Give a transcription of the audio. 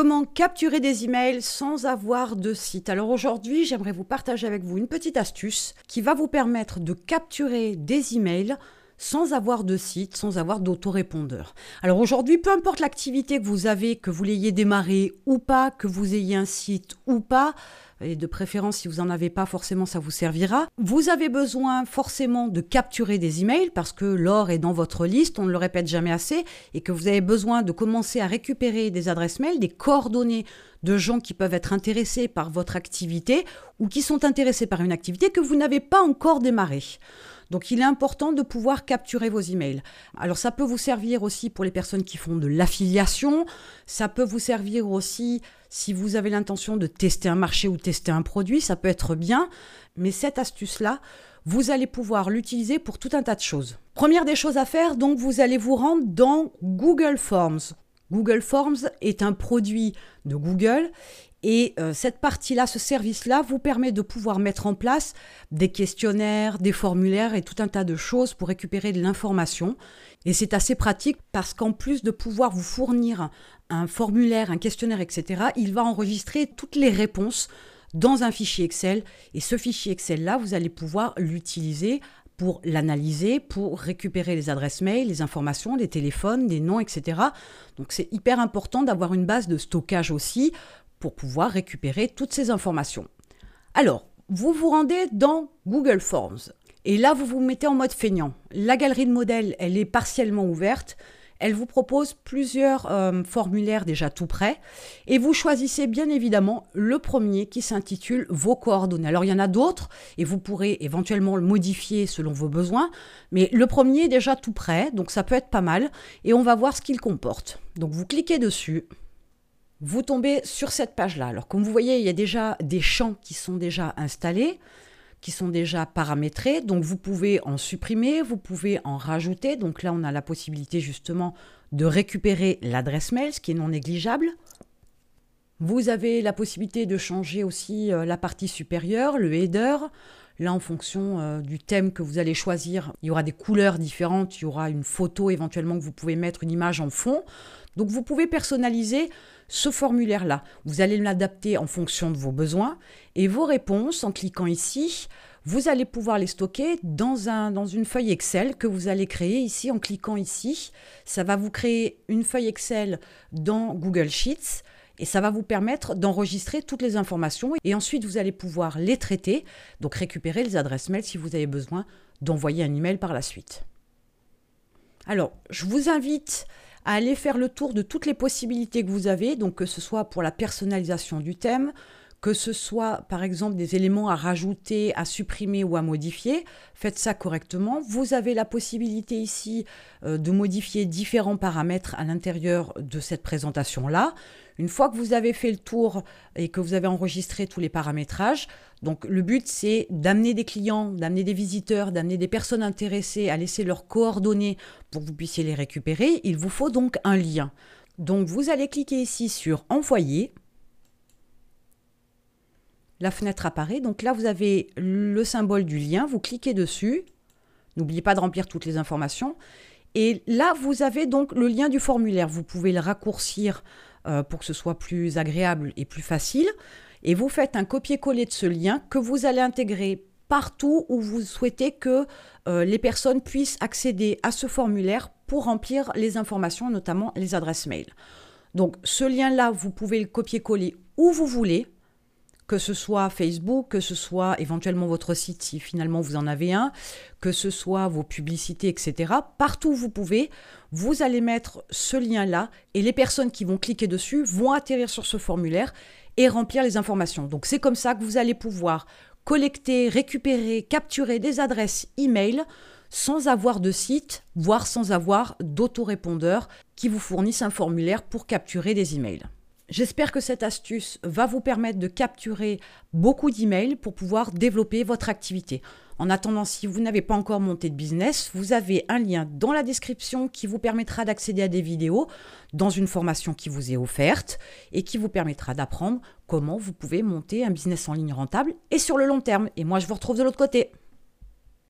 Comment capturer des emails sans avoir de site. Alors aujourd'hui, j'aimerais vous partager avec vous une petite astuce qui va vous permettre de capturer des emails sans avoir de site, sans avoir d'autorépondeur. Alors aujourd'hui, peu importe l'activité que vous avez, que vous l'ayez démarré ou pas, que vous ayez un site ou pas, et de préférence si vous n'en avez pas forcément ça vous servira. Vous avez besoin forcément de capturer des emails parce que l'or est dans votre liste, on ne le répète jamais assez, et que vous avez besoin de commencer à récupérer des adresses mail, des coordonnées de gens qui peuvent être intéressés par votre activité ou qui sont intéressés par une activité que vous n'avez pas encore démarrée. Donc il est important de pouvoir capturer vos emails. Alors ça peut vous servir aussi pour les personnes qui font de l'affiliation, ça peut vous servir aussi si vous avez l'intention de tester un marché ou tester un produit, ça peut être bien, mais cette astuce-là, vous allez pouvoir l'utiliser pour tout un tas de choses. Première des choses à faire, donc vous allez vous rendre dans Google Forms. Google Forms est un produit de Google et euh, cette partie-là, ce service-là, vous permet de pouvoir mettre en place des questionnaires, des formulaires et tout un tas de choses pour récupérer de l'information. Et c'est assez pratique parce qu'en plus de pouvoir vous fournir un formulaire, un questionnaire, etc., il va enregistrer toutes les réponses dans un fichier Excel. Et ce fichier Excel-là, vous allez pouvoir l'utiliser pour l'analyser, pour récupérer les adresses mail, les informations, les téléphones, des noms, etc. Donc c'est hyper important d'avoir une base de stockage aussi pour pouvoir récupérer toutes ces informations. Alors, vous vous rendez dans Google Forms. Et là, vous vous mettez en mode feignant. La galerie de modèles, elle est partiellement ouverte. Elle vous propose plusieurs euh, formulaires déjà tout prêts et vous choisissez bien évidemment le premier qui s'intitule vos coordonnées. Alors il y en a d'autres et vous pourrez éventuellement le modifier selon vos besoins, mais le premier est déjà tout prêt, donc ça peut être pas mal et on va voir ce qu'il comporte. Donc vous cliquez dessus vous tombez sur cette page-là. Alors comme vous voyez, il y a déjà des champs qui sont déjà installés, qui sont déjà paramétrés. Donc vous pouvez en supprimer, vous pouvez en rajouter. Donc là, on a la possibilité justement de récupérer l'adresse mail, ce qui est non négligeable. Vous avez la possibilité de changer aussi euh, la partie supérieure, le header. Là, en fonction euh, du thème que vous allez choisir, il y aura des couleurs différentes, il y aura une photo éventuellement que vous pouvez mettre, une image en fond. Donc vous pouvez personnaliser ce formulaire-là. Vous allez l'adapter en fonction de vos besoins et vos réponses, en cliquant ici, vous allez pouvoir les stocker dans, un, dans une feuille Excel que vous allez créer ici en cliquant ici. Ça va vous créer une feuille Excel dans Google Sheets et ça va vous permettre d'enregistrer toutes les informations et ensuite vous allez pouvoir les traiter, donc récupérer les adresses mail si vous avez besoin d'envoyer un email par la suite. Alors, je vous invite à aller faire le tour de toutes les possibilités que vous avez, donc que ce soit pour la personnalisation du thème, que ce soit par exemple des éléments à rajouter, à supprimer ou à modifier, faites ça correctement. Vous avez la possibilité ici euh, de modifier différents paramètres à l'intérieur de cette présentation-là. Une fois que vous avez fait le tour et que vous avez enregistré tous les paramétrages, donc le but c'est d'amener des clients, d'amener des visiteurs, d'amener des personnes intéressées à laisser leurs coordonnées pour que vous puissiez les récupérer, il vous faut donc un lien. Donc vous allez cliquer ici sur envoyer. La fenêtre apparaît, donc là vous avez le symbole du lien, vous cliquez dessus. N'oubliez pas de remplir toutes les informations. Et là, vous avez donc le lien du formulaire. Vous pouvez le raccourcir euh, pour que ce soit plus agréable et plus facile. Et vous faites un copier-coller de ce lien que vous allez intégrer partout où vous souhaitez que euh, les personnes puissent accéder à ce formulaire pour remplir les informations, notamment les adresses mail. Donc ce lien-là, vous pouvez le copier-coller où vous voulez que ce soit Facebook, que ce soit éventuellement votre site si finalement vous en avez un, que ce soit vos publicités, etc. Partout où vous pouvez, vous allez mettre ce lien-là et les personnes qui vont cliquer dessus vont atterrir sur ce formulaire et remplir les informations. Donc c'est comme ça que vous allez pouvoir collecter, récupérer, capturer des adresses e-mail sans avoir de site, voire sans avoir d'autorépondeur qui vous fournissent un formulaire pour capturer des emails. J'espère que cette astuce va vous permettre de capturer beaucoup d'emails pour pouvoir développer votre activité. En attendant, si vous n'avez pas encore monté de business, vous avez un lien dans la description qui vous permettra d'accéder à des vidéos dans une formation qui vous est offerte et qui vous permettra d'apprendre comment vous pouvez monter un business en ligne rentable et sur le long terme. Et moi, je vous retrouve de l'autre côté.